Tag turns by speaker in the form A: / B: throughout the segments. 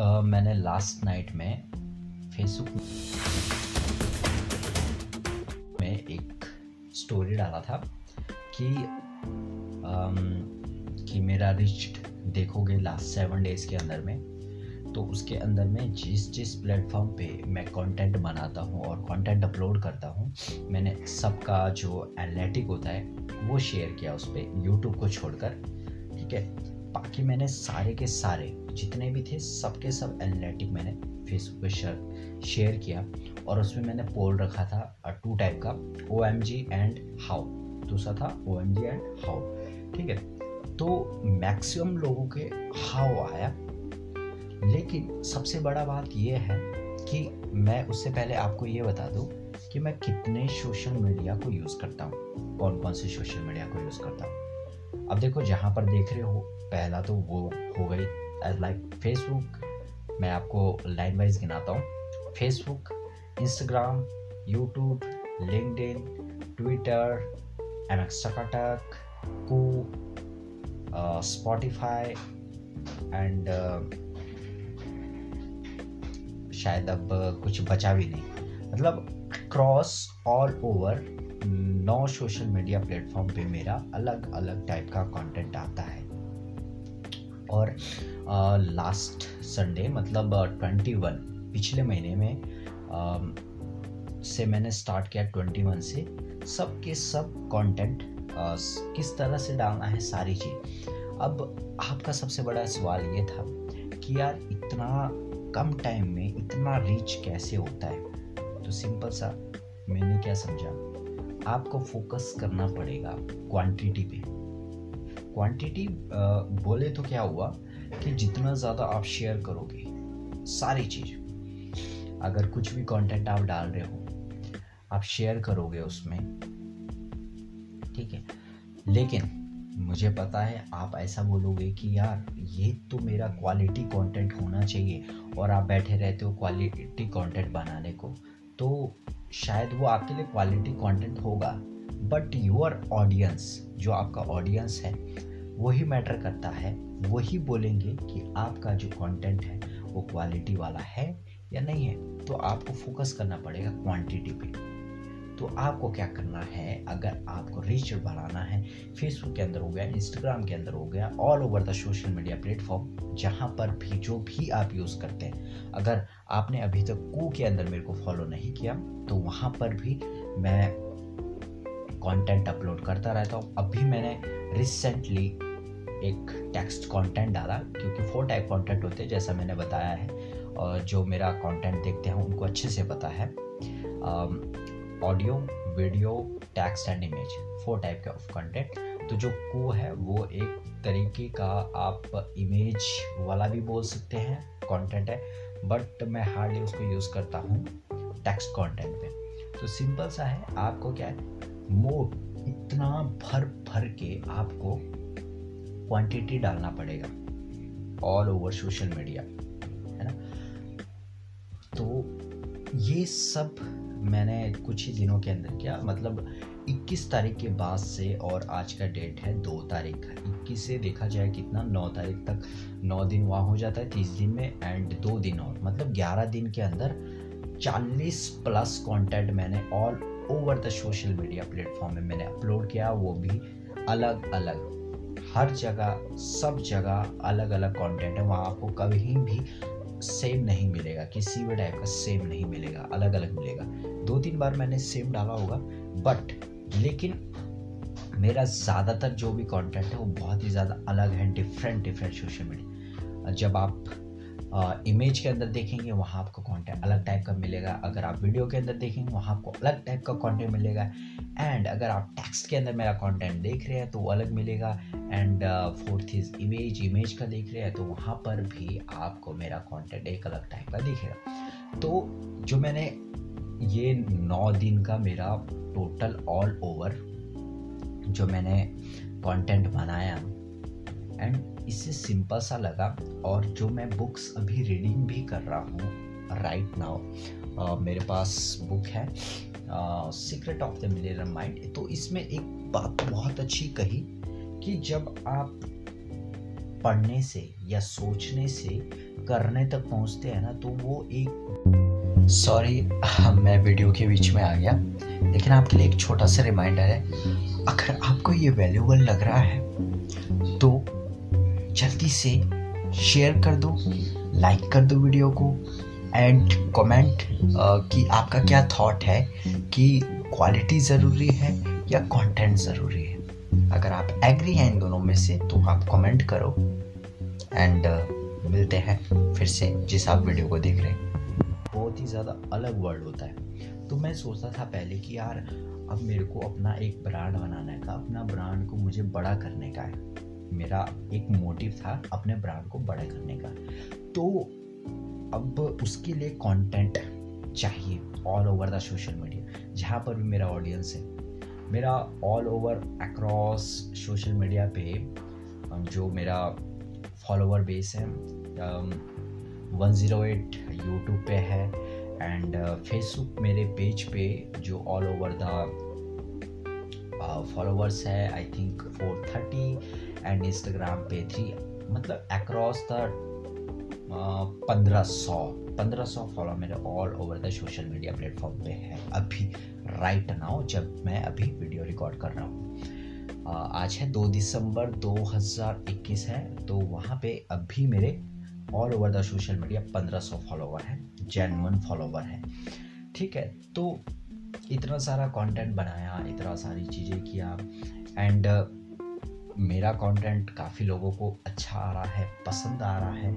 A: मैंने last night में Facebook में एक स्टोरी डाला था कि um, कि मेरा रिच देखोगे लास्ट सेवन डेज़ के अंदर में तो उसके अंदर में जिस जिस प्लेटफॉर्म पे मैं कंटेंट बनाता हूँ और कंटेंट अपलोड करता हूँ मैंने सबका जो एनालिटिक होता है वो शेयर किया उस पर यूट्यूब को छोड़कर ठीक है? बाकी मैंने सारे के सारे जितने भी थे, सबके सब एनालिटिक मैंने फेसबुक पे शेयर शेयर किया और उसमें मैंने पोल रखा था टू टाइप का O M G and how दूसरा था O M G and how ठीक है? तो मैक्सिमम लोगों के हाउ आया। लेकिन सबसे बड़ा बात यह है कि मैं उससे पहले आपको ये बता दूँ कि मैं कितने सोशल मीडिया को यूज़ करता हूँ। कौन कौन से सोशल मीडिया को यूज़ करता हूँ? अब देखो, जहाँ पर देख रहे हो, पहला तो वो हो गई लाइक फेसबुक मैं आपको लाइन वाइज गिनाता हूँ। Facebook Instagram YouTube LinkedIn Twitter M X Takatak Koo Spotify and शायद अब कुछ बचा भी नहीं। मतलब क्रॉस ऑल ओवर नौ सोशल मीडिया प्लेटफॉर्म पे मेरा अलग अलग टाइप का कंटेंट आता है। और लास्ट संडे मतलब ट्वेंटी वन पिछले महीने में से मैंने स्टार्ट किया ट्वेंटी वन से। सब के सब कंटेंट किस तरह से डालना है, सारी चीज़। अब आपका सबसे बड़ा सवाल ये था कि यार, इतना कम टाइम में इतना रीच कैसे होता है? तो सिंपल सा, मैंने क्या समझा? आपको फोकस करना पड़ेगा क्वांटिटी पे। क्वांटिटी बोले तो क्या हुआ? कि जितना ज़्यादा आप शेयर करोगे, सारी चीज़। अगर कुछ भी कंटेंट आप डाल रहे हो, आप शेयर करोगे उसमें, ठीक है? लेकिन मुझे पता है, आप ऐसा बोलोगे कि यार, ये तो मेरा क्वालिटी कंटेंट होना चाहिए और आप बैठे रहते हो क्वालिटी कंटेंट बनाने को तो शायद वो आपके लिए क्वालिटी कंटेंट होगा। बट योर ऑडियंस जो आपका ऑडियंस है, वही मैटर करता है। वही बोलेंगे कि आपका जो कंटेंट है, वो क्वालिटी वाला है या नहीं है तो आपको फोकस करना पड़ेगा क्वांटिटी पे। तो आपको क्या करना है, अगर आपको रीच बढ़ाना है फेसबुक के अंदर हो गया इंस्टाग्राम के अंदर हो गया all over the social media platform जहाँ पर भी, जो भी आप यूज़ करते हैं, अगर आपने अभी तक कू के अंदर मेरे को फॉलो नहीं किया तो वहाँ पर भी मैं कंटेंट अपलोड करता रहता हूँ। अभी मैंने रिसेंटली एक टेक्स्ट कंटेंट डाला, क्योंकि फोर टाइप कंटेंट होते हैं, जैसा मैंने बताया है, और जो मेरा कंटेंट देखते हैं, उनको अच्छे से पता है। Audio video text and image four type के ऑफ़ कंटेंट तो जो को है, वो एक तरीके का आप इमेज वाला भी बोल सकते हैं कंटेंट है बट मैं हार्डली उसको यूज़ करता हूँ टेक्स्ट कंटेंट पे। तो सिंपल सा है, आपको क्या है मोड इतना भर भर के आपको क्वांटिटी डालना पड़ेगा ऑल ओवर सोशल मीडिया है ना? तो ये सब मैंने कुछ ही दिनों के अंदर किया मतलब 21 तारीख के बाद से और आज का डेट है दो तारीख 21 से देखा जाए कितना, नौ तारीख तक नौ दिन वहाँ हो जाता है, तीस दिन में एंड दो दिन और। मतलब ग्यारह दिन के अंदर 40 प्लस कंटेंट मैंने all over the social media platform में मैंने अपलोड किया, वो भी अलग अलग हर जगह, सब जगह अलग अलग कंटेंट है, वहाँ आपको कभी भी सेम नहीं मिलेगा। किसी भी टाइप का सेम नहीं मिलेगा अलग अलग मिलेगा। दो तीन बार मैंने सेम डाला होगा बट लेकिन मेरा ज़्यादातर जो भी कंटेंट है, वो बहुत ही ज़्यादा अलग है डिफरेंट डिफरेंट सोशल मीडिया जब आप इमेज के अंदर देखेंगे, वहाँ आपको कंटेंट अलग टाइप का मिलेगा। अगर आप वीडियो के अंदर देखेंगे, वहाँ आपको अलग टाइप का कंटेंट मिलेगा। एंड अगर आप टेक्स्ट के अंदर मेरा कंटेंट देख रहे हैं तो वो अलग मिलेगा। And fourth is image image का देख रहे हैं तो वहाँ पर भी आपको मेरा कंटेंट एक अलग टाइप का दिखेगा। तो जो मैंने ये नौ दिन का मेरा टोटल ऑल ओवर जो मैंने कंटेंट बनाया एंड इससे सिंपल सा लगा और जो मैं बुक्स अभी रीडिंग भी कर रहा हूँ राइट नाउ मेरे पास बुक है secret of the millennium mind तो इसमें एक बात बहुत अच्छी कही कि जब आप पढ़ने से या सोचने से करने तक पहुँचते हैं ना तो वो एक सॉरी मैं वीडियो के बीच में आ गया। लेकिन आपके लिए एक छोटा सा रिमाइंडर है, अगर आपको ये वैल्यूबल लग रहा है तो जल्दी से शेयर कर दो लाइक कर दो वीडियो को एंड कमेंट कि आपका क्या थॉट है कि क्वालिटी ज़रूरी है या कंटेंट ज़रूरी है। अगर आप एग्री हैं इन दोनों में से तो आप कमेंट करो एंड uh, मिलते हैं फिर से जिस आप वीडियो को देख रहे हैं। बहुत ही ज़्यादा अलग वर्ड होता है। तो मैं सोचता था पहले कि यार अब मेरे को अपना एक ब्रांड बनाने का अपना ब्रांड को मुझे बड़ा करने का है। मेरा एक मोटिव था अपने ब्रांड को बड़ा करने का। तो अब उसके लिए कंटेंट चाहिए all over the social media जहाँ पर भी मेरा ऑडियंस है। मेरा all over across social media पे जो मेरा फॉलोवर बेस है वन ज़ीरो एट यूट्यूब पे है एंड फेसबुक मेरे पेज पे जो ऑल ओवर द फॉलोवर्स है I think four thirty and Instagram पे थ्री मतलब अक्रॉस द पंद्रह सौ पंद्रह सौ फॉलो मेरे all over the social media platform पे है। अभी राइट नाउ जब मैं अभी वीडियो रिकॉर्ड कर रहा हूँ। आज है दो दिसंबर 2021 है तो वहाँ पे अभी मेरे all over the social media 1500 follower है जेनवन फॉलोवर है। ठीक है तो इतना सारा कंटेंट बनाया, इतना सारी चीज़ें किया एंड मेरा कंटेंट काफ़ी लोगों को अच्छा आ रहा है, पसंद आ रहा है।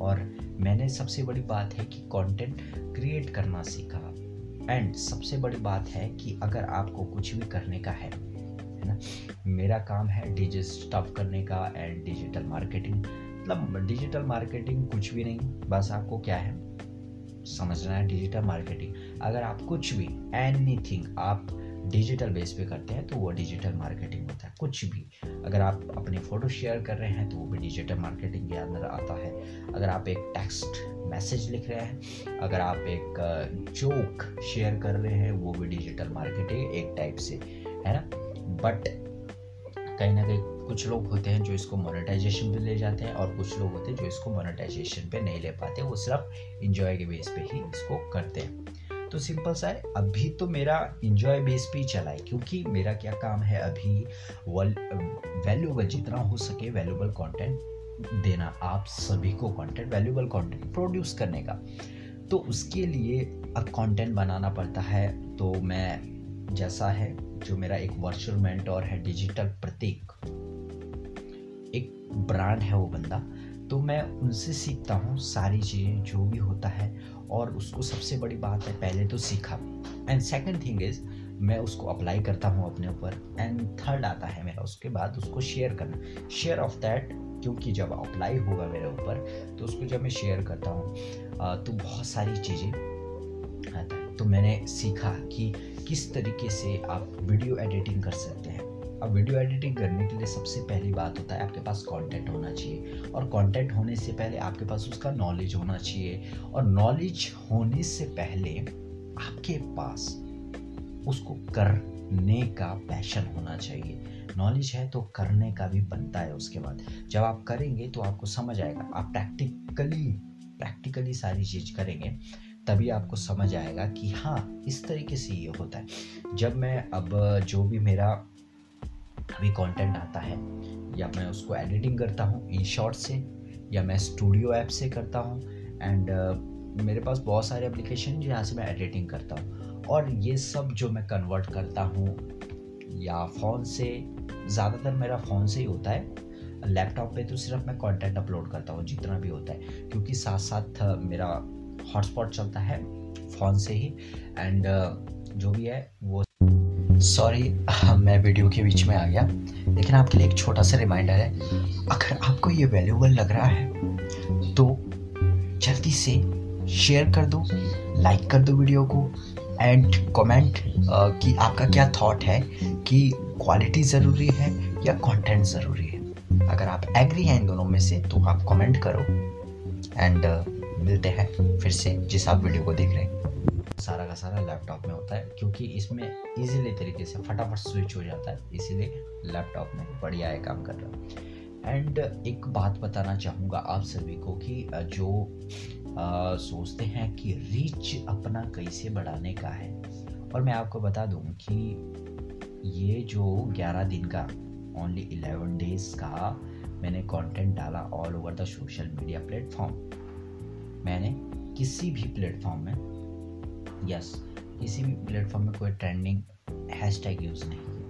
A: और मैंने सबसे बड़ी बात है कि कंटेंट क्रिएट करना सीखा। एंड सबसे बड़ी बात है कि अगर आपको कुछ भी करने का है है ना? मेरा काम है डिजिटल करने का एंड डिजिटल मार्केटिंग मतलब डिजिटल मार्केटिंग कुछ भी नहीं, बस आपको क्या है? समझना है डिजिटल मार्केटिंग अगर आप कुछ भी एनीथिंग आप डिजिटल बेस पे करते हैं तो वो डिजिटल मार्केटिंग होता है। कुछ भी। अगर आप अपनी फ़ोटो शेयर कर रहे हैं तो वो भी डिजिटल मार्केटिंग के अंदर आता है। अगर आप एक टेक्स्ट मैसेज लिख रहे हैं, अगर आप एक जोक शेयर कर रहे हैं, वो भी डिजिटल मार्केटिंग एक टाइप से, है ना? बट कहीं ना कहीं कुछ लोग होते हैं जो इसको मोनेटाइजेशन पे ले जाते हैं, और कुछ लोग होते हैं जो इसको मोनेटाइजेशन पे नहीं ले पाते। वो सिर्फ़ इंजॉय के बेस पे ही इसको करते हैं। तो सिंपल सा है। अभी तो मेरा इंजॉय बेस पे ही चला है, क्योंकि मेरा क्या काम है अभी? वैल्यूबल जितना हो सके वैल्यूबल कंटेंट देना, आप सभी को कंटेंट वैल्यूबल कंटेंट प्रोड्यूस करने का। तो उसके लिए अब कंटेंट बनाना पड़ता है तो मैं, जैसा है, जो मेरा एक वर्चुअल मेंटोर है डिजिटल प्रतीक, एक ब्रांड है वो बंदा तो मैं उनसे सीखता हूँ सारी चीज़ें, जो भी होता है, और उसको सबसे बड़ी बात है, पहले तो सीखा। एंड सेकेंड थिंग इज़ मैं उसको अप्लाई करता हूँ अपने ऊपर। एंड थर्ड आता है मेरा उसके बाद उसको शेयर करना। शेयर ऑफ़ दैट क्योंकि जब अप्लाई होगा मेरे ऊपर तो उसको जब मैं शेयर करता हूँ तो बहुत सारी चीज़ें आता है तो मैंने सीखा कि किस तरीके से आप वीडियो एडिटिंग कर सकते हैं। अब वीडियो एडिटिंग करने के लिए सबसे पहली बात होता है आपके पास कंटेंट होना चाहिए। और कंटेंट होने से पहले आपके पास उसका नॉलेज होना चाहिए। और नॉलेज होने से पहले आपके पास उसको करने का पैशन होना चाहिए। नॉलेज है तो करने का भी बनता है उसके बाद। जब आप करेंगे तो आपको समझ आएगा। आप प्रैक्टिकली प्रैक्टिकली सारी चीज़ करेंगे, तभी आपको समझ आएगा कि हाँ इस तरीके से ये होता है। जब मैं अब जो भी मेरा भी कंटेंट आता है या मैं उसको एडिटिंग करता हूँ इन शॉर्ट से या मैं स्टूडियो ऐप से करता हूँ एंड uh, मेरे पास बहुत सारे एप्लीकेशन जहाँ से मैं एडिटिंग करता हूँ। और ये सब जो मैं कन्वर्ट करता हूँ या फ़ोन से ज़्यादातर मेरा फ़ोन से ही होता है। लैपटॉप पे तो सिर्फ़ मैं कंटेंट अपलोड करता हूँ जितना भी होता है क्योंकि साथ साथ मेरा हॉटस्पॉट चलता है फ़ोन से ही। एंड uh, जो भी है वो सॉरी मैं वीडियो के बीच में आ गया। लेकिन आपके लिए एक छोटा सा रिमाइंडर है अगर आपको ये वैल्यूबल लग रहा है तो जल्दी से शेयर कर दो लाइक कर दो वीडियो को एंड कमेंट कि आपका क्या थॉट है कि क्वालिटी ज़रूरी है या कंटेंट ज़रूरी है। अगर आप एग्री हैं इन दोनों में से तो आप कमेंट करो एंड uh, मिलते हैं फिर से जिस आप वीडियो को देख रहे हैं। सारा का सारा लैपटॉप में होता है क्योंकि इसमें इजीली तरीके से फटाफट स्विच हो जाता है इसीलिए लैपटॉप में बढ़िया है काम कर रहा है। एंड एक बात बताना चाहूँगा आप सभी को कि जो आ, सोचते हैं कि रीच अपना कैसे बढ़ाने का है और मैं आपको बता दूँ कि ये जो 11 दिन का ओनली 11 डेज़ का मैंने कंटेंट डाला all over the social media platform मैंने किसी भी प्लेटफॉर्म में यस किसी भी प्लेटफॉर्म में कोई ट्रेंडिंग हैशटैग यूज़ नहीं किया।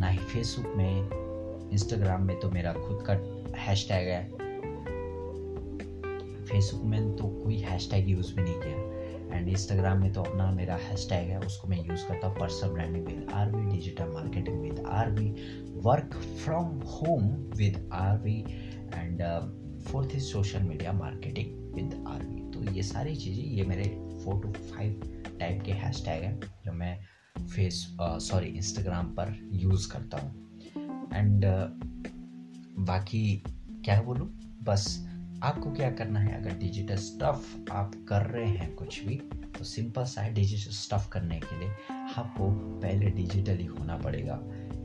A: ना ही फेसबुक में इंस्टाग्राम में तो मेरा खुद का हैश टैग है। फेसबुक में तो कोई हैश टैग यूज़ भी नहीं किया। एंड इंस्टाग्राम में तो अपना मेरा हैश टैग है, उसको मैं यूज़ करता हूँ personal branding with R V digital marketing with R V work from home with R V and fourth is social media marketing with R V तो ये सारी चीज़ें, ये मेरे फोर टू फाइव टाइप के हैश टैग हैं, जो मैं फेस सॉरी इंस्टाग्राम पर यूज़ करता हूँ। एंड बाकी क्या बोलूँ? बस आपको क्या करना है? अगर डिजिटल स्टफ़ आप कर रहे हैं कुछ भी तो सिंपल सा है डिजिटल स्टफ़ करने के लिए आपको पहले डिजिटली होना पड़ेगा,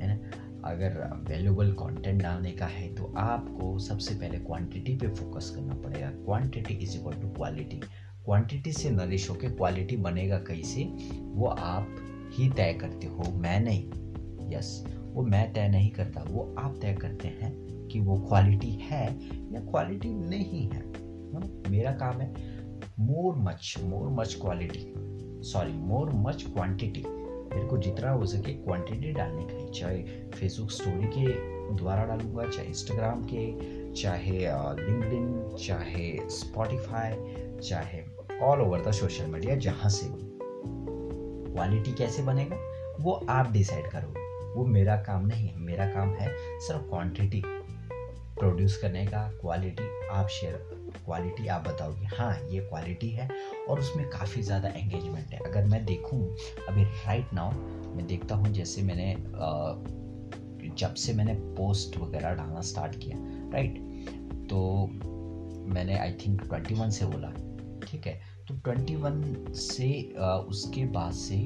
A: है ना? अगर वैल्यूबल कंटेंट डालने का है तो आपको सबसे पहले क्वांटिटी पे फोकस करना पड़ेगा। Quantity is equal to quality quantity से नरिश होकर क्वालिटी बनेगा कैसे? वो आप ही तय करते हो, मैं नहीं। यस वो मैं तय नहीं करता, वो आप तय करते हैं कि वो क्वालिटी है या क्वालिटी नहीं है। मेरा काम है more much more much quality sorry more much quantity मेरे को जितना हो सके क्वांटिटी डालने का है, चाहे फेसबुक स्टोरी के द्वारा डालूँगा, चाहे इंस्टाग्राम के, चाहे लिंकडिन चाहे स्पॉटिफाई चाहे all over the social media जहाँ से भी। क्वालिटी कैसे बनेगा? वो आप डिसाइड करोगे। वो मेरा काम नहीं है। मेरा काम है सिर्फ़ क्वांटिटी प्रोड्यूस करने का क्वालिटी आप शेयर क्वालिटी आप बताओगे हाँ ये क्वालिटी है और उसमें काफ़ी ज़्यादा एंगेजमेंट है। अगर मैं देखूँ, अभी राइट नाउ मैं देखता हूँ जैसे मैंने जब से मैंने पोस्ट वगैरह डालना स्टार्ट किया राइट तो मैंने आई थिंक ट्वेंटी वन से बोला। ठीक है? तो ट्वेंटी वन से उसके बाद से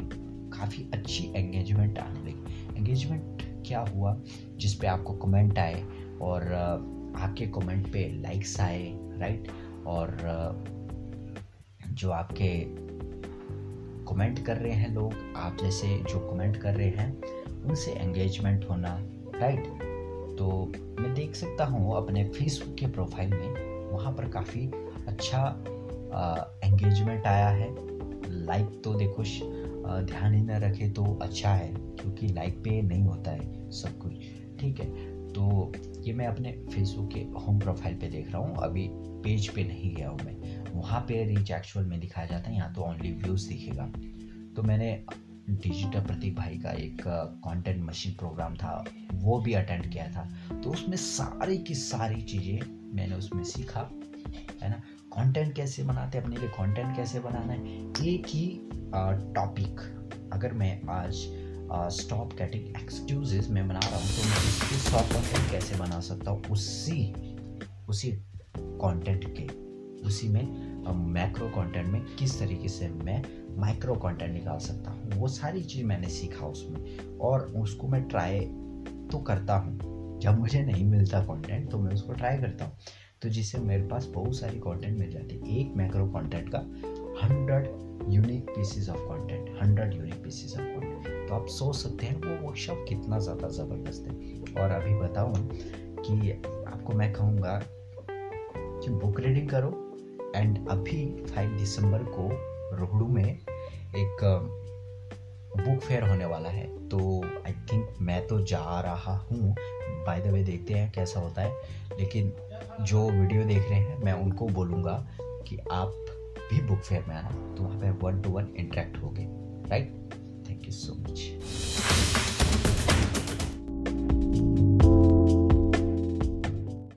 A: काफ़ी अच्छी एंगेजमेंट आने लगी। एंगेजमेंट क्या हुआ? जिस पे आपको कमेंट आए और आपके कमेंट पे लाइक्स आए राइट और जो आपके कमेंट कर रहे हैं लोग, आप जैसे जो कमेंट कर रहे हैं, उनसे एंगेजमेंट होना राइट तो मैं देख सकता हूँ अपने फेसबुक के प्रोफ़ाइल में वहाँ पर काफ़ी अच्छा एंगेजमेंट आया है। लाइक तो देखो ध्यान ही न रखे तो अच्छा है, क्योंकि लाइक पे नहीं होता है सब कुछ, ठीक है? तो ये मैं अपने फेसबुक के होम प्रोफ़ाइल पे देख रहा हूँ, अभी पेज पे नहीं गया हूँ मैं। वहाँ पे रीच एक्चुअल में दिखाया जाता है, यहाँ तो ओनली व्यूज़ दिखेगा। तो मैंने डिजिटल प्रतीक भाई का एक कंटेंट मशीन प्रोग्राम था, वो भी अटेंड किया था। तो उसमें सारी की सारी चीज़ें मैंने उसमें सीखा, है ना? कंटेंट कैसे बनाते हैं? अपने लिए कंटेंट कैसे बनाना है? एक ही टॉपिक अगर मैं आज स्टॉप कैटिंग एक्सक्यूजेस मैं बना रहा हूँ तो मैं इसकी स्टॉप कंटेंट कैसे बना सकता हूँ? उसी उसी कंटेंट के, उसी में मैक्रो कंटेंट में किस तरीके से मैं माइक्रो कंटेंट निकाल सकता हूँ? वो सारी चीज़ मैंने सीखा उसमें, और उसको मैं ट्राई तो करता हूँ। जब मुझे नहीं मिलता कंटेंट तो मैं उसको ट्राई करता हूँ। तो जिससे मेरे पास बहुत सारी कंटेंट मिल जाती है। एक मैक्रो कंटेंट का hundred unique pieces of content hundred unique pieces of content तो आप सोच सकते हैं, वो वर्कशॉप कितना ज़्यादा ज़बरदस्त है। और अभी बताऊँ कि आपको मैं कहूँगा कि बुक रीडिंग करो। एंड अभी फाइव दिसंबर को रोहड़ू में एक बुक फेयर होने वाला है तो आई थिंक मैं तो जा रहा हूँ। बाय द वे देखते हैं कैसा होता है। लेकिन जो वीडियो देख रहे हैं, मैं उनको बोलूँगा कि आप भी बुक फेयर में आना। तो वहाँ पे वन टू वन इंटरेक्ट हो गए right thank you so much